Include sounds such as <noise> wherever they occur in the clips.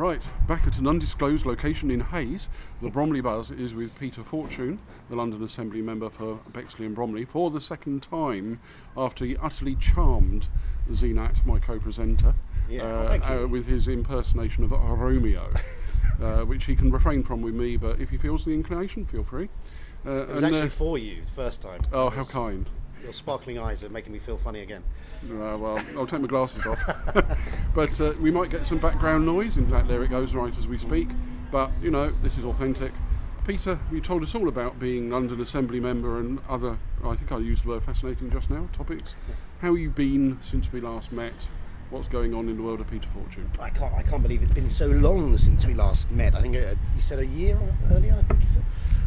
Right, back at an undisclosed location in Hayes, the Bromley Buzz is with Peter Fortune, the London Assembly member for Bexley and Bromley, for the second time after he utterly charmed Zenat, my co-presenter, Yeah, uh, uh, with his impersonation of Romeo, <laughs> uh, which he can refrain from with me, but if he feels the inclination, feel free. Uh, It was actually uh, for you the first time. oh, how kind. Your sparkling eyes are making me feel funny again. Uh, well, I'll take my glasses off. <laughs> but uh, we might get some background noise. In fact, there it goes right as we speak. But, you know, this is authentic. Peter, you told us all about being London Assembly member and other, I think I used the word fascinating just now, topics. How have you been since we last met? What's going on in the world of Peter Fortune? I can't. I can't believe it's been so long since we last met. I think uh, you said a year earlier. I think you said.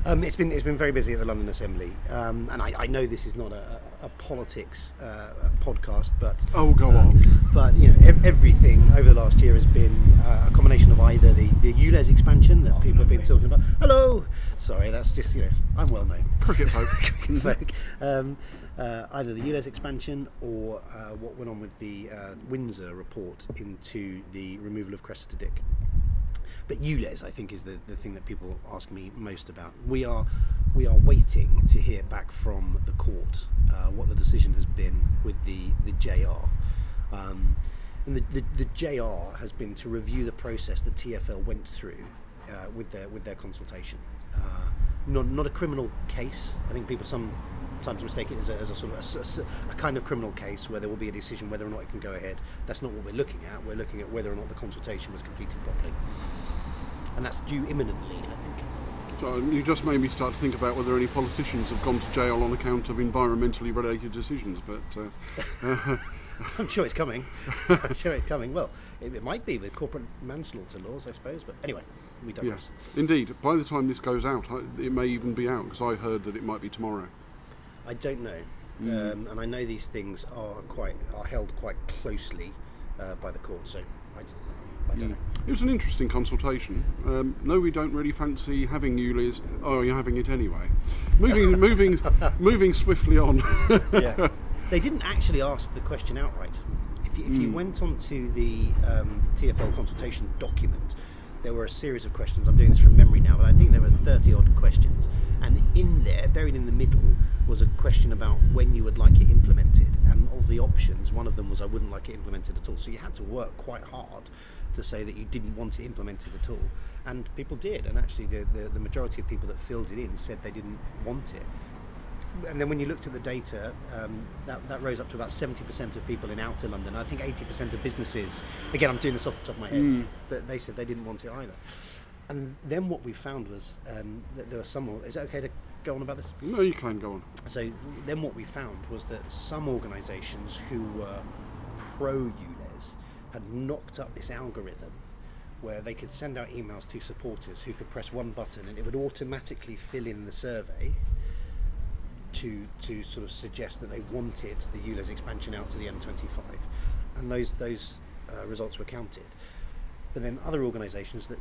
Um, it's been it's been very busy at the London Assembly, um, and I, I know this is not a, a, politics uh, podcast, but Oh, go uh, on. But you know, ev- everything over the last year has been uh, a combination of either the the ULEZ expansion that people have been talking about. Hello, sorry, that's just you know I'm well known. Cricket folk. <laughs> folk. Um, uh, either the ULEZ expansion or uh, what went on with the uh, Winsor report into the removal of Cressida Dick. But ULEZ, I think, is the, the thing that people ask me most about. We are we are waiting to hear back from the court uh, what the decision has been with the the JR. Um, and the, the, the JR has been to review the process that TFL went through uh, with their with their consultation. Uh, not not a criminal case. I think people sometimes mistake it as a, as a sort of a kind of criminal case where there will be a decision whether or not it can go ahead. That's not what we're looking at. We're looking at whether or not the consultation was completed properly, and that's due imminently. I think. So you just made me start to think about whether any politicians have gone to jail on account of environmentally related decisions. But uh, <laughs> I'm sure it's coming. I'm sure it's coming. Well, it, it might be with corporate manslaughter laws, I suppose. But anyway, we don't. Yes, indeed. By the time this goes out, I- it may even be out because I heard that it might be tomorrow. I don't know, um, and I know these things are quite are held quite closely uh, by the court. So I, I don't know. It was an interesting consultation. Um, no, we don't really fancy having ULEZ. Oh, you're having it anyway. Moving, <laughs> moving, moving swiftly on. yeah. <laughs> They didn't actually ask the question outright. If you, if you went onto the um, TFL consultation document, there were a series of questions. I'm doing this from memory now, but I think there was 30 odd questions. And in there, buried in the middle, was a question about when you would like it implemented. And of the options, one of them was I wouldn't like it implemented at all. So you had to work quite hard to say that you didn't want it implemented at all. And people did. And actually, the, the, the majority of people that filled it in said they didn't want it and then when you looked at the data, um, that, that rose up to about 70% of people in outer London. I think 80% of businesses, again, I'm doing this off the top of my head, but they said they didn't want it either. And then what we found was um, that there were some, is it okay to go on about this? no, you can go on. So then what we found was that some organisations who were pro ULEZ had knocked up this algorithm where they could send out emails to supporters who could press one button and it would automatically fill in the survey to to sort of suggest that they wanted the ULEZ expansion out to the M25, and those those uh, results were counted. But then other organisations that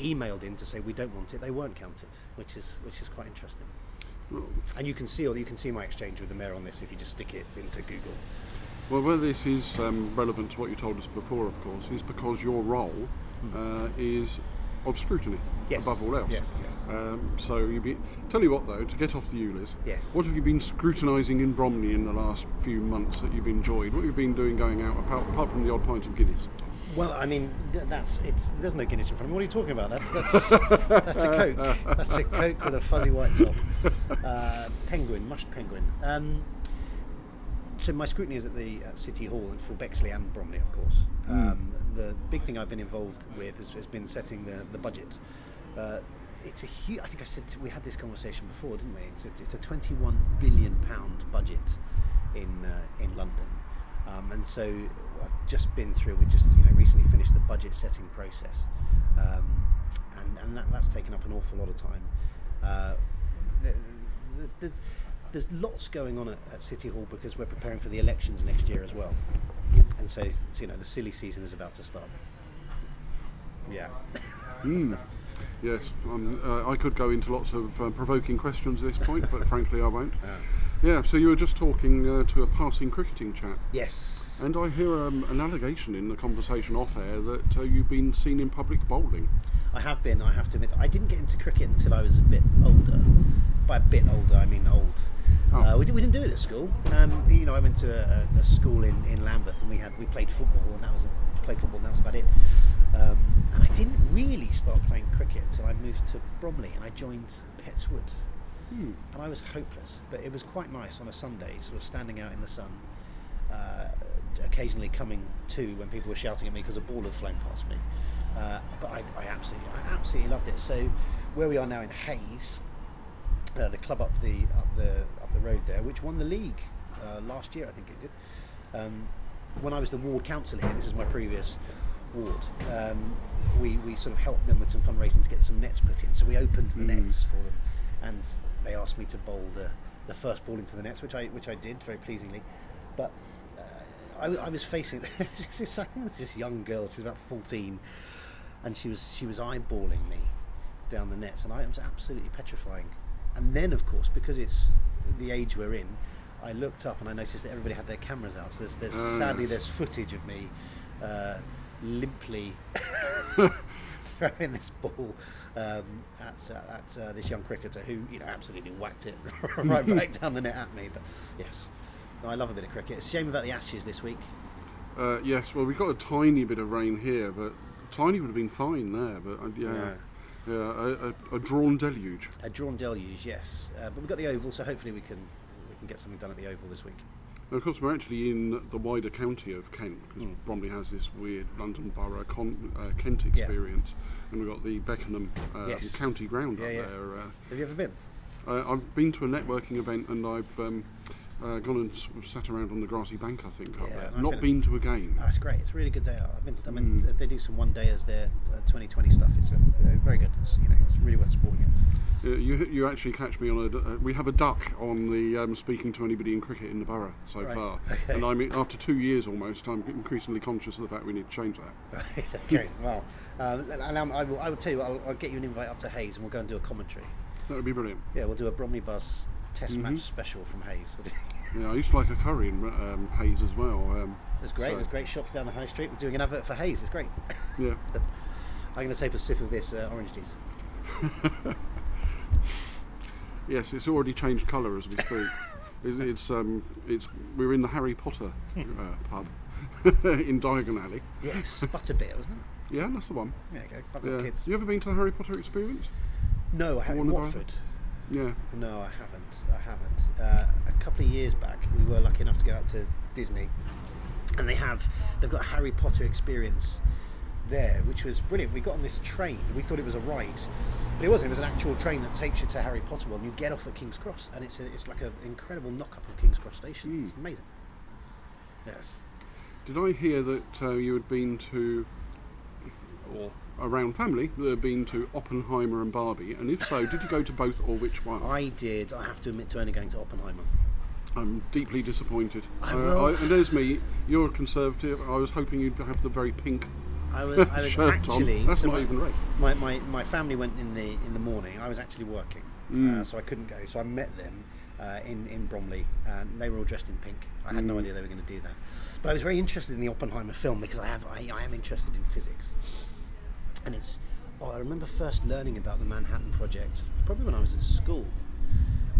emailed in to say we don't want it, they weren't counted, which is which is quite interesting. And you can see or you can see my exchange with the mayor on this if you just stick it into Google. Well, where this is um, relevant to what you told us before, of course, is because your role uh, is of scrutiny Yes. above all else. Yes, yes. Um, so you be tell you what though, to get off the ULEZ, Yes. what have you been scrutinising in Bromley in the last few months that you've enjoyed? What have you been doing going out apart, apart from the odd pint of Guinness? Well, I mean, that's it's. There's no Guinness in front of me. What are you talking about? That's that's <laughs> that's a Coke. That's a Coke with a fuzzy white top. Uh, penguin, mushed penguin. Um, so my scrutiny is at the at City Hall and for Bexley and Bromley, of course. Um, the big thing I've been involved with has, has been setting the, the budget. Uh, it's a huge. I think I said we had this conversation before, didn't we? It's a, it's a 21 billion pound budget in uh, in London, um, and so I've just been through. We just you know recently finished the budget setting process, um, and and that, that's taken up an awful lot of time. Uh, the, the, the, there's lots going on at, at City Hall because we're preparing for the elections next year as well, and so, you know the silly season is about to start. Yeah. Yes, um, uh, I could go into lots of uh, provoking questions at this point, but frankly I won't. <laughs> Yeah, so you were just talking uh, to a passing cricketing chat. Yes. And I hear um, an allegation in the conversation off air that uh, you've been seen in public bowling. I have been. I have to admit, I didn't get into cricket until I was a bit older. By a bit older, I mean old. Oh. Uh, we, did, we didn't do it at school. Um, you know, I went to a, a school in, in Lambeth, and we had we played football, and that was played football, and that was about it. Um, and I didn't really start playing cricket till I moved to Bromley, and I joined Petts Wood. Hmm. And I was hopeless, but it was quite nice on a Sunday, sort of standing out in the sun, uh, occasionally coming to when people were shouting at me because a ball had flown past me. Uh, but I, I absolutely, I absolutely loved it. So where we are now in Hayes, uh, the club up the up the up the road there, which won the league uh, last year, I think it did. Um, when I was the ward councillor here, this is my previous ward. Um, we, we sort of helped them with some fundraising to get some nets put in. So we opened the Mm. nets for them, and they asked me to bowl the, the first ball into the nets, which I which I did very pleasingly. But uh, I, I was facing <laughs> this, I think this young girl. She was about fourteen, and she was she was eyeballing me down the nets, and I was absolutely petrifying. And then, of course, because it's the age we're in, I looked up and I noticed that everybody had their cameras out. So there's, there's sadly there's footage of me uh, limply <laughs> throwing this ball um, at, uh, at uh, this young cricketer who you know absolutely whacked it <laughs> right <laughs> back down the net at me. But yes, no, I love a bit of cricket. It's a shame about the Ashes this week. Uh, yes, well, we've got a tiny bit of rain here, but tiny would have been fine there. But uh, yeah, yeah, a, a, a drawn deluge. A drawn deluge, yes, uh, but we've got the oval, so hopefully we can we can get something done at the oval this week. Of course, we're actually in the wider county of Kent because Mm. Bromley has this weird London Borough con- uh, Kent experience, and we've got the Beckenham uh, Yes. County Ground Yeah, up yeah. there. Uh, Have you ever been? Uh, I've been to a networking event and I've um, uh, gone and sort of sat around on the grassy bank, I think, up Yeah, there. Not been- been to a game. Oh, it's great. It's a really good day out. I've been. I mean, Mm. they do some one day as their uh, 2020 stuff. It's uh, very good. It's, you know, it's really worth supporting it. Uh, you, you actually catch me on a. Uh, we have a duck on the um, speaking to anybody in cricket in the borough so Right, far, <laughs> okay. and I mean after two years almost. I'm increasingly conscious of the fact we need to change that. <laughs> Right. Okay. well, um, and I'm- I will. I will tell you. what, I'll, I'll get you an invite up to Hayes, and we'll go and do a commentary. That would be brilliant. Yeah, we'll do a Bromley Buzz Test Mhm. match special from Hayes. What do you think? Yeah, I used to like a curry in um, Hayes as well. Um, There's great. so- There's great shops down the high street. We're doing an advert for Hayes. It's great. <laughs> Yeah. I'm going to take a sip of this uh, orange juice. <laughs> Yes, it's already changed colour as we speak. <laughs> it, it's um, it's we're in the Harry Potter uh, pub in Diagon Alley. Yes, butterbeer, wasn't it? Yeah, that's the one. There you go. I've got Yeah. kids. You ever been to the Harry Potter experience? No, I haven't. Warner In Brothers? Yeah. No, I haven't. I haven't. Uh, a couple of years back, we were lucky enough to go out to Disney, and they have they've got a Harry Potter experience there, which was brilliant. We got on this train. We thought it was a ride, but it wasn't. It was an actual train that takes you to Harry Potter World, and you get off at King's Cross, and it's a, it's like an incredible knock up of King's Cross Station. Mm. It's amazing. Yes. Did I hear that uh, you had been to, or around family, that have been to Oppenheimer and Barbie? And if so, did you go to both or which one? I did. I have to admit to only going to Oppenheimer. I'm deeply disappointed. I Uh, will- and there's me. You're a conservative. I was hoping you'd have the very pink I was, I <laughs> was shirt actually on. That's so not my- even right. My, my, my family went in the in the morning. I was actually working, uh, Mm. so I couldn't go. So I met them uh, in in Bromley, and they were all dressed in pink. I had no Mm. idea they were going to do that, but I was very interested in the Oppenheimer film because I have I, I am interested in physics, and it's. Oh, I remember first learning about the Manhattan Project probably when I was at school,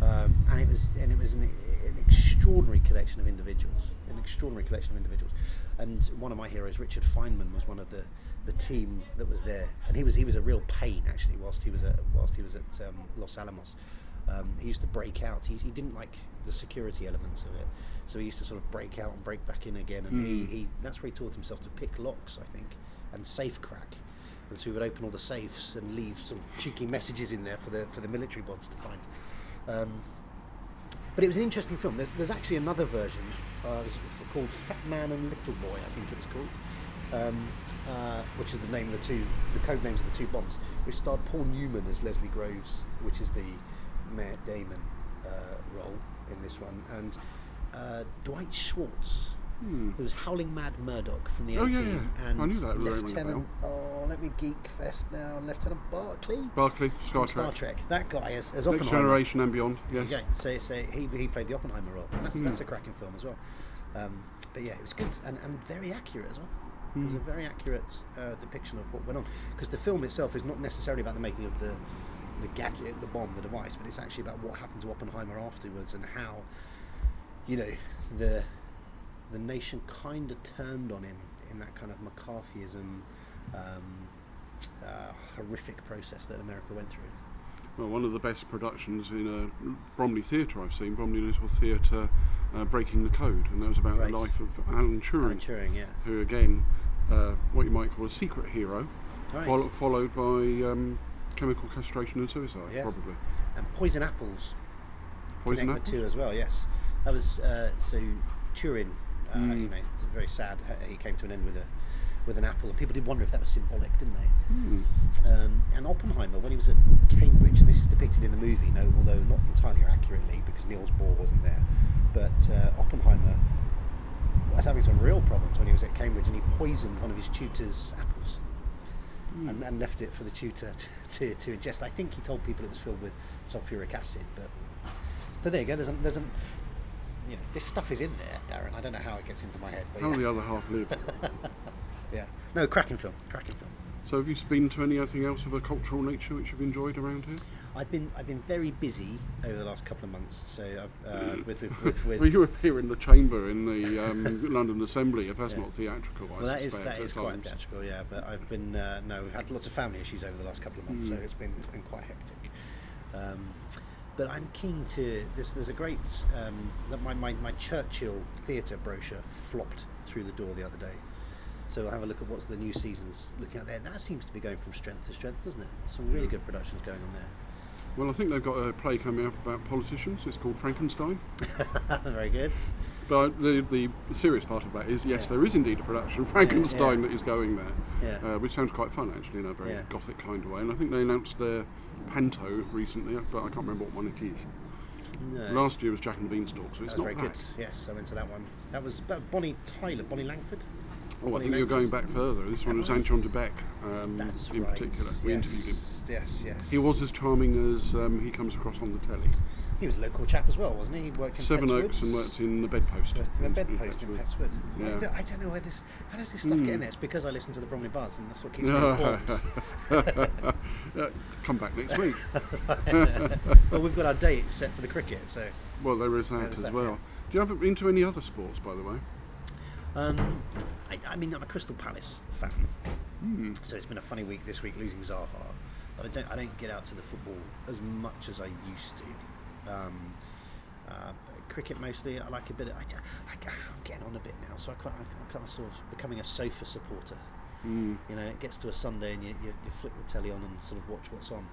um, and it was and it was an, an extraordinary collection of individuals, an extraordinary collection of individuals, and one of my heroes, Richard Feynman, was one of the, the team that was there, and he was he was a real pain actually whilst he was at whilst he was at um, Los Alamos. Um, he used to break out. He, he didn't like the security elements of it, so he used to sort of break out and break back in again. And Mm. he, he that's where he taught himself to pick locks, I think, and safe crack. And so he would open all the safes and leave some cheeky messages in there for the for the military bods to find. Um, but it was an interesting film. There's, there's actually another version uh, called Fat Man and Little Boy, I think it was called, um, uh, which is the name of the two, the code names of the two Bonds, which starred Paul Newman as Leslie Groves, which is the Matt Damon uh, role in this one, and uh, Dwight Schultz, Hmm. who was Howling Mad Murdock from the Oh, A-Team, yeah, yeah. and I knew that. Lieutenant. Oh, let me geek fest now. Lieutenant Barclay Barclay, Star from Star Trek, Trek. That guy as, as Next Oppenheimer. Generation and beyond. Yes. Yeah, so, so he, he played the Oppenheimer role. And that's, Hmm. that's a cracking film as well. Um, but yeah, it was good and, and very accurate as well. It was a Hmm. very accurate uh, depiction of what went on. Because the film itself is not necessarily about the making of the the gadget, the bomb, the device, but it's actually about what happened to Oppenheimer afterwards and how, you know, the the nation kind of turned on him in that kind of McCarthyism, um, uh, horrific process that America went through. Well, one of the best productions in a Bromley Theatre I've seen, Bromley Little Theatre, uh, Breaking the Code, and that was about Right. the life of Alan Turing, Alan Turing, yeah. who again, uh, what you might call a secret hero, Right. follow, followed by um, chemical castration and suicide, Yeah. probably. And Poison Apples Poison connect apple. the two as well. Yes, that was uh, so Turing. Uh, Mm. You know, it's very sad. He came to an end with a with an apple, and people did wonder if that was symbolic, didn't they? Hmm. Um, and Oppenheimer, when he was at Cambridge, and this is depicted in the movie, no, although not entirely accurately because Niels Bohr wasn't there, but uh, Oppenheimer was having some real problems when he was at Cambridge, and he poisoned one of his tutor's apples. And, and left it for the tutor <laughs> to, to, to ingest. I think he told people it was filled with sulfuric acid, but so there you go. There's an, there's an, you know, this stuff is in there, Darren. I don't know how it gets into my head, but How yeah. the other half live. <laughs> yeah. No, cracking film, cracking film. so, have you been to anything else of a cultural nature which you've enjoyed around here? I've been I've been very busy over the last couple of months. So uh, with with, with, with <laughs> Well, you appear in the chamber in the um, <laughs> London Assembly. If that's Yeah. not theatrical, I well, that is suspect, that at is quite theatrical, yeah. But I've been uh, no, we've had lots of family issues over the last couple of months, so Mm. it's been it's been quite hectic. Um, but I'm keen to. this. there's a great um, my, my my Churchill theatre brochure flopped through the door the other day. So I'll have a look at what's the new seasons looking at there. That seems to be going from strength to strength, doesn't it? Some really good productions going on there. Well, I think they've got a play coming up about politicians. It's called Frankenstein. <laughs> very good. But the, the serious part of that is, yes, Yeah. there is indeed a production, Frankenstein, yeah. that is going there, Yeah. uh, which sounds quite fun actually in a very Yeah. gothic kind of way. And I think they announced their Panto recently, but I can't remember what one it is. No. Last year was Jack and the Beanstalk, so it's That was not very good. Yes, I went to that one. That was Bonnie Tyler, Bonnie Langford. Oh, I Bonnie think you're going back further. This one was I? Anton du Beke, um, That's in right. particular. We interviewed him. yes, yes, yes. He was as charming as um, he comes across on the telly. He was a local chap as well, wasn't he? He worked in Seven Petts Wood. Oaks and worked in the Bedpost. Worked in the in bedpost in Petts Wood. Petswood. I, Yeah. don't, I don't know where this. How does this stuff Hmm. get in there? It's because I listen to the Bromley Buzz, and that's what keeps me informed. <laughs> <laughs> Yeah, Come back next week. <laughs> well, we've got our date set for the cricket, so. Well, there is that as that, well. Do you have into any other sports, by the way? Um, I, I mean, I'm a Crystal Palace fan, Hmm. so it's been a funny week this week losing Zaha, but I don't I don't get out to the football as much as I used to. Um, uh, cricket mostly. I like a bit. Of, I, I, I'm getting on a bit now, so I quite, I'm kind of sort of becoming a sofa supporter. Mm. You know, it gets to a Sunday and you, you, you flick the telly on and sort of watch what's on.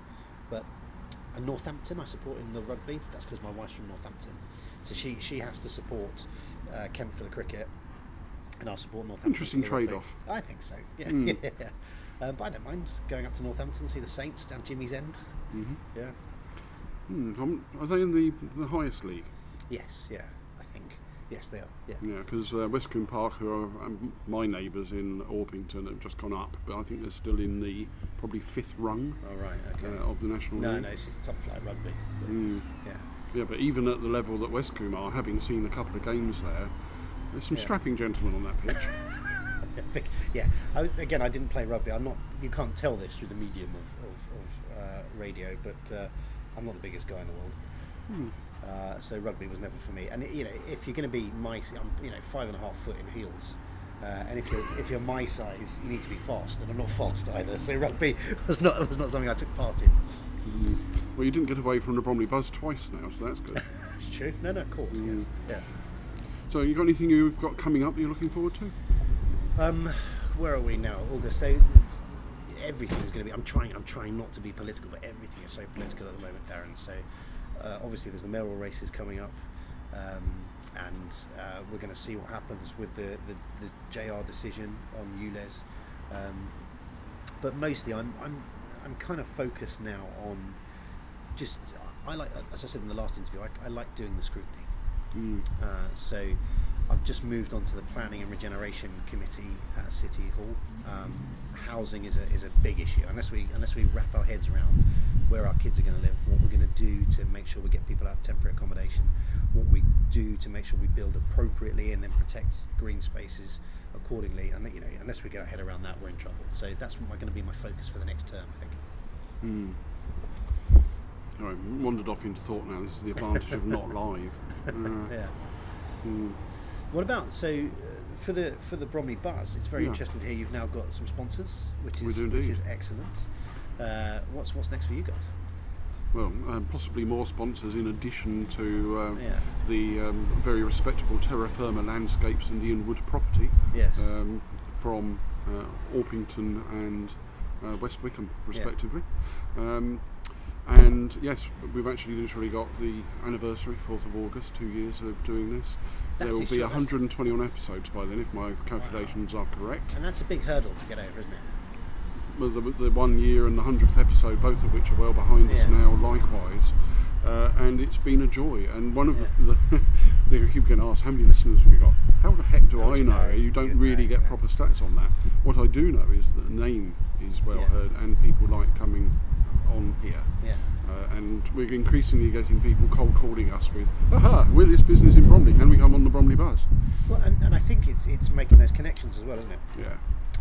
But and Northampton, I support in the rugby. That's because my wife's from Northampton, so she she has to support uh, Kent for the cricket, and I'll support Northampton. Interesting trade-off. I think so. Yeah, Mm. yeah. <laughs> Um, but I don't mind going up to Northampton, see the Saints down Jimmy's End. hmm Yeah. Mm. Um, are they in the, the highest league? Yes. Yeah. I think. Yes, they are. Yeah. Yeah, because uh, Westcombe Park, who are um, my neighbours in Orpington, have just gone up, but I think they're still in the probably fifth rung All right. Okay. uh, of the National no, League. no, this is top flight rugby. but Mm. Yeah. Yeah, but even at the level that Westcombe are, having seen a couple of games there, there's some Yeah. strapping gentlemen on that pitch. <laughs> Yeah. I, again, I didn't play rugby. I'm not. You can't tell this through the medium of, of, of uh, radio, but uh, I'm not the biggest guy in the world. Hmm. Uh, so rugby was never for me. And you know, if you're going to be my, I'm you know five and a half foot in heels. Uh, and if you're if you're my size, you need to be fast, and I'm not <laughs> fast either. So rugby was not was not something I took part in. Mm. Well, you didn't get away from the Bromley Buzz twice now, so that's good. <laughs> That's true. No, no, of course. Mm. Yes. Yeah. so, you got anything you've got coming up that you're looking forward to? Um, where are we now? August. So it's- everything's going to be. I'm trying. I'm trying not to be political, but everything is so political at the moment, Darren. So uh, obviously there's the mayoral races coming up, um, and uh, we're going to see what happens with the, the, the JR decision on ULEZ. Um, but mostly, I'm I'm I'm kind of focused now on just. I like, as I said in the last interview, I, I like doing the scrutiny. Mm. Uh, so I've just moved on to the planning and regeneration committee at City Hall. Um, housing is a, is a big issue unless we unless we wrap our heads around where our kids are going to live, what we're going to do to make sure we get people out of temporary accommodation, what we do to make sure we build appropriately and then protect green spaces accordingly. And you know, unless we get our head around that, we're in trouble. So that's going to be my focus for the next term, I think. Mm. All right, wandered off into thought now. This is the advantage of not <laughs> live. Uh, Yeah. mm. What about so uh, for the for the Bromley Buzz? It's very Yeah. interesting to hear you've now got some sponsors, which is which is excellent. Uh, what's what's next for you guys? Well, um, possibly more sponsors in addition to uh, Yeah. the um, very respectable Terra Firma Landscapes and Ian Wood property Yes. um, from uh, Orpington and uh, West Wickham, respectively. Um, and yes, we've actually literally got the anniversary, 4th of August, two years of doing this. That's there will be 121 episodes by then, if my calculations are correct. and that's a big hurdle to get over, isn't it? Well, the, the one year and the hundredth episode, both of which are well behind us now, likewise. Uh, and it's been a joy. And one of Yeah. <laughs> the, <laughs> the they keep getting asked, how many listeners have we got? How the heck do How I do you know? know? You don't You really get yeah. proper stats on that. What I do know is that the name is well Yeah. heard, and people like coming on here. Yeah. Uh, and we're increasingly getting people cold calling us with, aha, we're this business in Bromley, can we come on the Bromley Buzz? Well, and, and I think it's it's making those connections as well, isn't it? Yeah.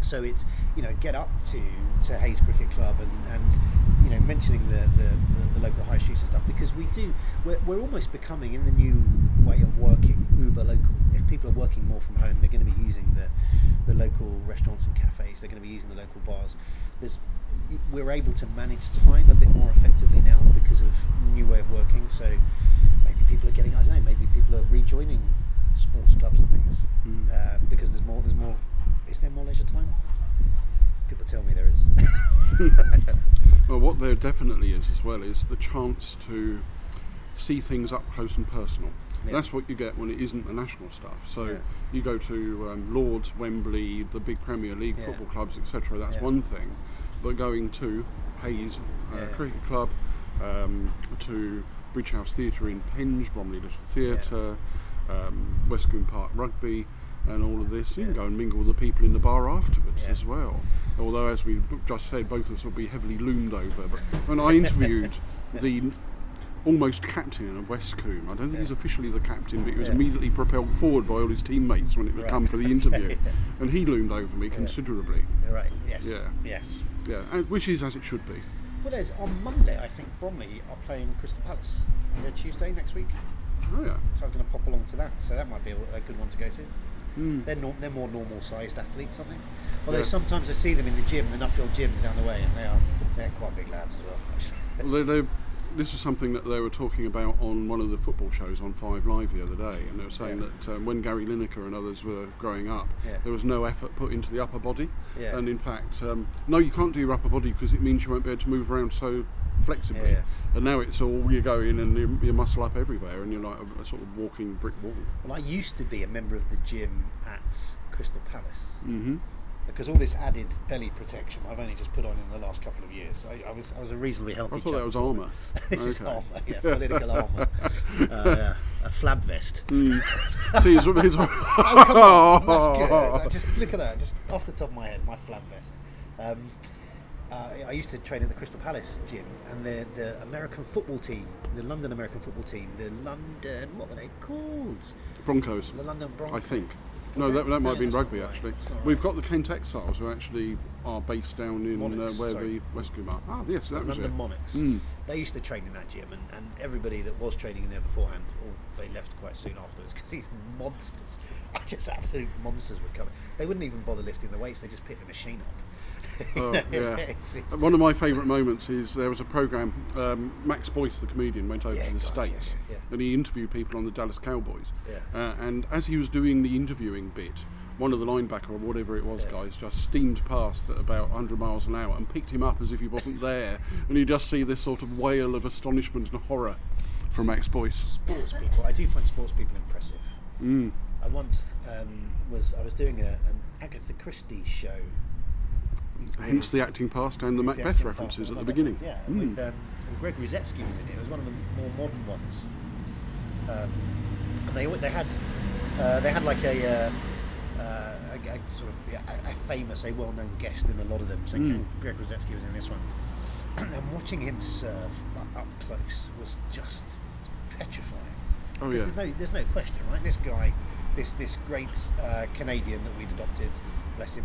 So it's you know get up to to Hayes Cricket Club and, and you know mentioning the, the, the, the local high streets and stuff because we do we're, we're almost becoming in the new way of working uber local. If people are working more from home, they're going to be using the the local restaurants and cafes. They're going to be using the local bars. There's we're able to manage time a bit more effectively now because of new way of working. So maybe people are getting I don't know maybe people are rejoining sports clubs and things Mm. uh, because there's more there's more is there more leisure time? People tell me there is. <laughs> Well, what there definitely is as well is the chance to see things up close and personal. Yeah. That's what you get when it isn't the national stuff. So Yeah. you go to um, Lords, Wembley, the big Premier League Yeah. football clubs, etc. That's one thing, but going to Hayes uh. Cricket Club, um, to Bridge House Theatre in Penge, Bromley Little Theatre, um, Westcombe Park Rugby, and all of this. You can go and mingle with the people in the bar afterwards Yeah. as well. Although, as we just said, both of us will be heavily loomed over. But when I interviewed <laughs> the almost captain of Westcombe, I don't think he's officially the captain, but he was Yeah. immediately propelled forward by all his teammates when it would Right. come for the interview, <laughs> Yeah. and he loomed over me considerably. right. Yes. Yeah. Yes. Yeah, and, which is as it should be. Well, there's on Monday. I think Bromley are playing Crystal Palace. Monday, Tuesday next week. Oh yeah. So I was going to pop along to that. So that might be a, a good one to go to. Mm. They're nor they're more normal sized athletes, I think. Although Yeah. sometimes I see them in the gym, the Nuffield gym down the way, and they are they're quite big lads as well. Actually. <laughs> They, they, this is something that they were talking about on one of the football shows on Five Live the other day, and they were saying Yeah. that um, when Gary Lineker and others were growing up, Yeah. there was no effort put into the upper body, Yeah. and in fact, um, no, you can't do your upper body because it means you won't be able to move around so flexibly. Yeah. And now it's all you go in and you, you muscle up everywhere, and you're like a, a sort of walking brick wall. Well, I used to be a member of the gym at Crystal Palace. hmm because all this added belly protection I've only just put on in the last couple of years. I, I was I was a reasonably healthy. I thought that was armour. <laughs> this is Okay. armour, yeah, <laughs> political armour. Uh, yeah, a flab vest. Mm. <laughs> See, it's, it's, Oh, come on, that's good. I just look at that, just off the top of my head, my flab vest. Um, uh, I used to train at the Crystal Palace gym, and the the American football team, the London American football team, the London what were they called? Broncos. The London Broncos. I think. Was No, that, that might No, have been rugby right. actually. We've got the Kent Exiles who actually are based down in uh, where sorry. the Westcombe are. Ah, yes, that was London it. Monarchs. Mm. They used to train in that gym, and, and everybody that was training in there beforehand, all, they left quite soon afterwards because these monsters, <laughs> just absolute monsters, would come. They wouldn't even bother lifting the weights; they just picked the machine up. Oh, <laughs> yeah. One of my favourite moments is there was a programme, um, Max Boyce, the comedian, went over Yeah, to the God, States yeah, and he interviewed people on the Dallas Cowboys. Yeah. Uh, and as he was doing the interviewing bit, one of the linebacker or whatever it was guys just steamed past at about 100 miles an hour and picked him up as if he wasn't there. <laughs> and you just see this sort of wail of astonishment and horror from Max Boyce. sports people. I do find sports people impressive. Mm. I once um, was I was doing a, an Agatha Christie show. Hence the acting past and the Macbeth acting references at of the beginning. Yeah, Mm. with um, and Greg Rusedski was in it. It was one of the more modern ones. Um, and they they had Uh, they had like a, uh, uh, a, a sort of a, a famous, a well-known guest in a lot of them. So Mm. Greg Rusedski was in this one, <clears throat> and watching him serve up, close was just petrifying. Oh yeah. There's no, there's no question, right? This guy, this this great uh, Canadian that we'd adopted, bless him,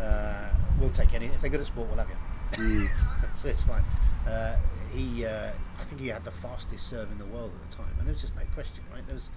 uh, will take any. If they're good at sport, we'll have you. Mm. <laughs> so it's fine. Uh, he, uh, I think he had the fastest serve in the world at the time, and there was just no question, right? There was,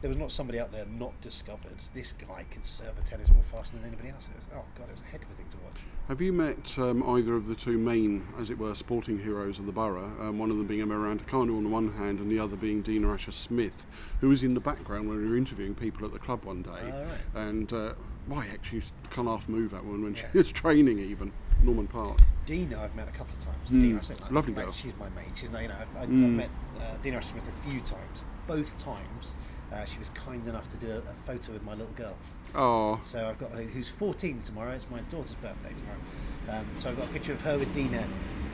there was not somebody out there not discovered. This guy could serve a tennis ball faster than anybody else. It was, oh god, it was a heck of a thing to watch. Have you met um, either of the two main, as it were, sporting heroes of the borough? Um, one of them being Miranda Kanu on the one hand, and the other being Dina Asher Smith, who was in the background when we were interviewing people at the club one day. Oh, right. And uh, why actually can't half move that woman when Yeah. she was training even Norman Park. Dina, I've met a couple of times. Mm, Dina, I say, like, lovely like, girl. She's my mate. She's not, you know, I've, I've, Mm. I've met uh, Dina Smith a few times. Both times, uh, she was kind enough to do a, a photo with my little girl. Oh, So I've got who's 14 tomorrow. It's my daughter's birthday tomorrow. Um, so I've got a picture of her with Dina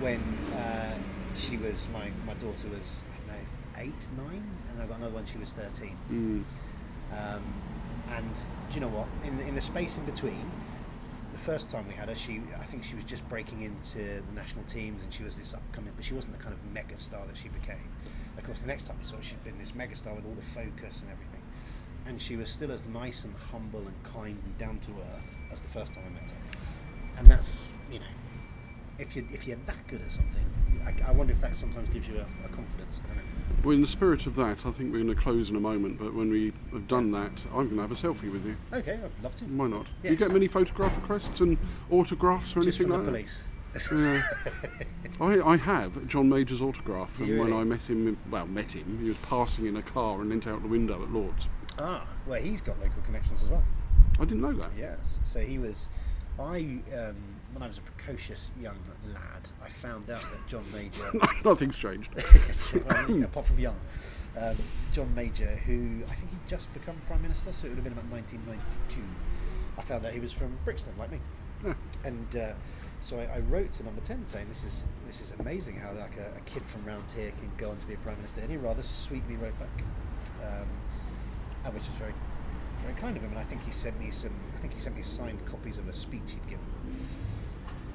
when uh, she was my my daughter was I don't know eight, nine, and I've got another one. She was 13. mm, Um, and do you know what? In the, in the space in between, the first time we had her, she I think she was just breaking into the national teams, and she was this upcoming, but she wasn't the kind of mega star that she became. Of course, the next time we saw her, she'd been this mega star with all the focus and everything, and she was still as nice and humble and kind and down to earth as the first time I met her. And that's you know, if you if you're that good at something, I, I wonder if that sometimes gives you a, a confidence. I don't know. well, in the spirit of that, I think we're going to close in a moment. But when we have done that, I'm going to have a selfie with you. Okay, I'd love to. Why not? Do you get many photograph requests and autographs or Just anything like that? police. Yeah. <laughs> I, I have John Major's autograph from when? I met him. Well, met him. He was passing in a car and leant out the window at Lord's. Ah, well, he's got local connections as well. I didn't know that. Yes. So he was. I, um, when I was a precocious young lad, I found out that John Major, <laughs> Nothing's changed. <laughs> <laughs> apart from young, um, John Major, who I think he'd just become prime minister, so it would have been about 1992. I found out he was from Brixton, like me, Yeah. and uh, so I, I wrote to Number Ten saying, "This is this is amazing how like a, a kid from round here can go on to be a prime minister." And he rather sweetly wrote back, um, which was very very kind of him. And I think he sent me some. I think he sent me signed copies of a speech he'd given.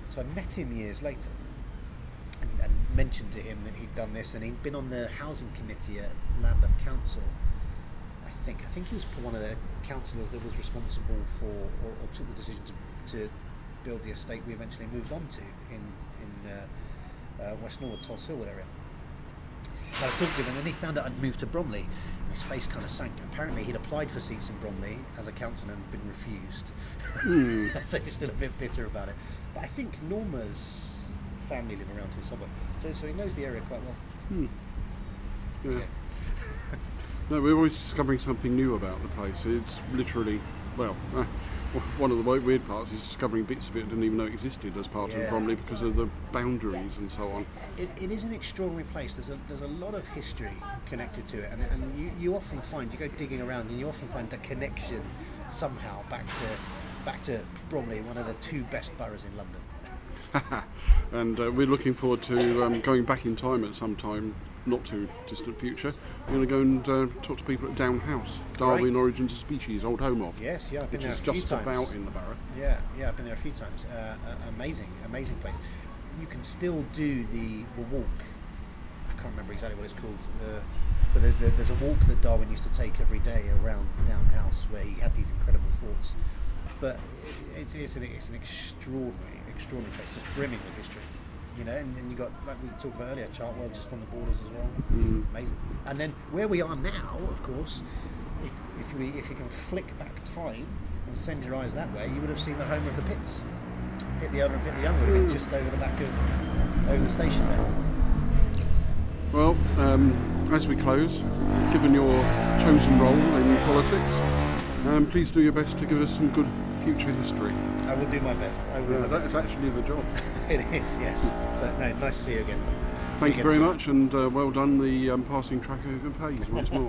So I met him years later. And, and mentioned to him that he'd done this, and he'd been on the housing committee at Lambeth Council. I think I think he was one of the councillors that was responsible for or, or took the decision to, to build the estate we eventually moved on to in in uh, uh, West Norwood, Tulse Hill area. I was talking to him, and then he found out I'd moved to Bromley. And his face kind of sank. Apparently, he'd applied for seats in Bromley as a councillor and been refused. <laughs> so he's still a bit bitter about it. But I think Norma's family live around here somewhere, so so he knows the area quite well. Hmm. Yeah. Yeah. <laughs> No, we're always discovering something new about the place. It's literally, well, uh, one of the weird parts is discovering bits of it I didn't even know existed as part Yeah. of Bromley because of the boundaries and so on. It, it is an extraordinary place. There's a there's a lot of history connected to it, and, and you, you often find you go digging around and you often find a connection somehow back to back to Bromley, one of the two best boroughs in London. <laughs> and uh, we're looking forward to um, going back in time at some time, not too distant future. We're going to go and uh, talk to people at Down House, Darwin Right. Origins of Species, old home of, Yes, yeah, I've been which there is a few just times. about in the borough. Yeah, yeah, I've been there a few times. Uh, uh, amazing, amazing place. You can still do the, the walk. I can't remember exactly what it's called, uh, but there's the, there's a walk that Darwin used to take every day around Down House where he had these incredible thoughts. But it's, it's, an, it's an extraordinary, extraordinary place, just brimming with history. You know, and, and you got like we talked about earlier, Chartwell just on the borders as well. Amazing. And then where we are now, of course, if, if we if you can flick back time and send your eyes that way, you would have seen the home of the Pitts. Pitt the Elder and Pitt the Young would have been just over the back of over the station there. Well, um, as we close, given your chosen role in politics, um, please do your best to give us some good future history. I will do my best. I will do Yeah, my that best. is actually the job. <laughs> it is, yes. But no, nice to see you again. See Thank you very soon. much, and uh, well done the um, passing track over Pays once more.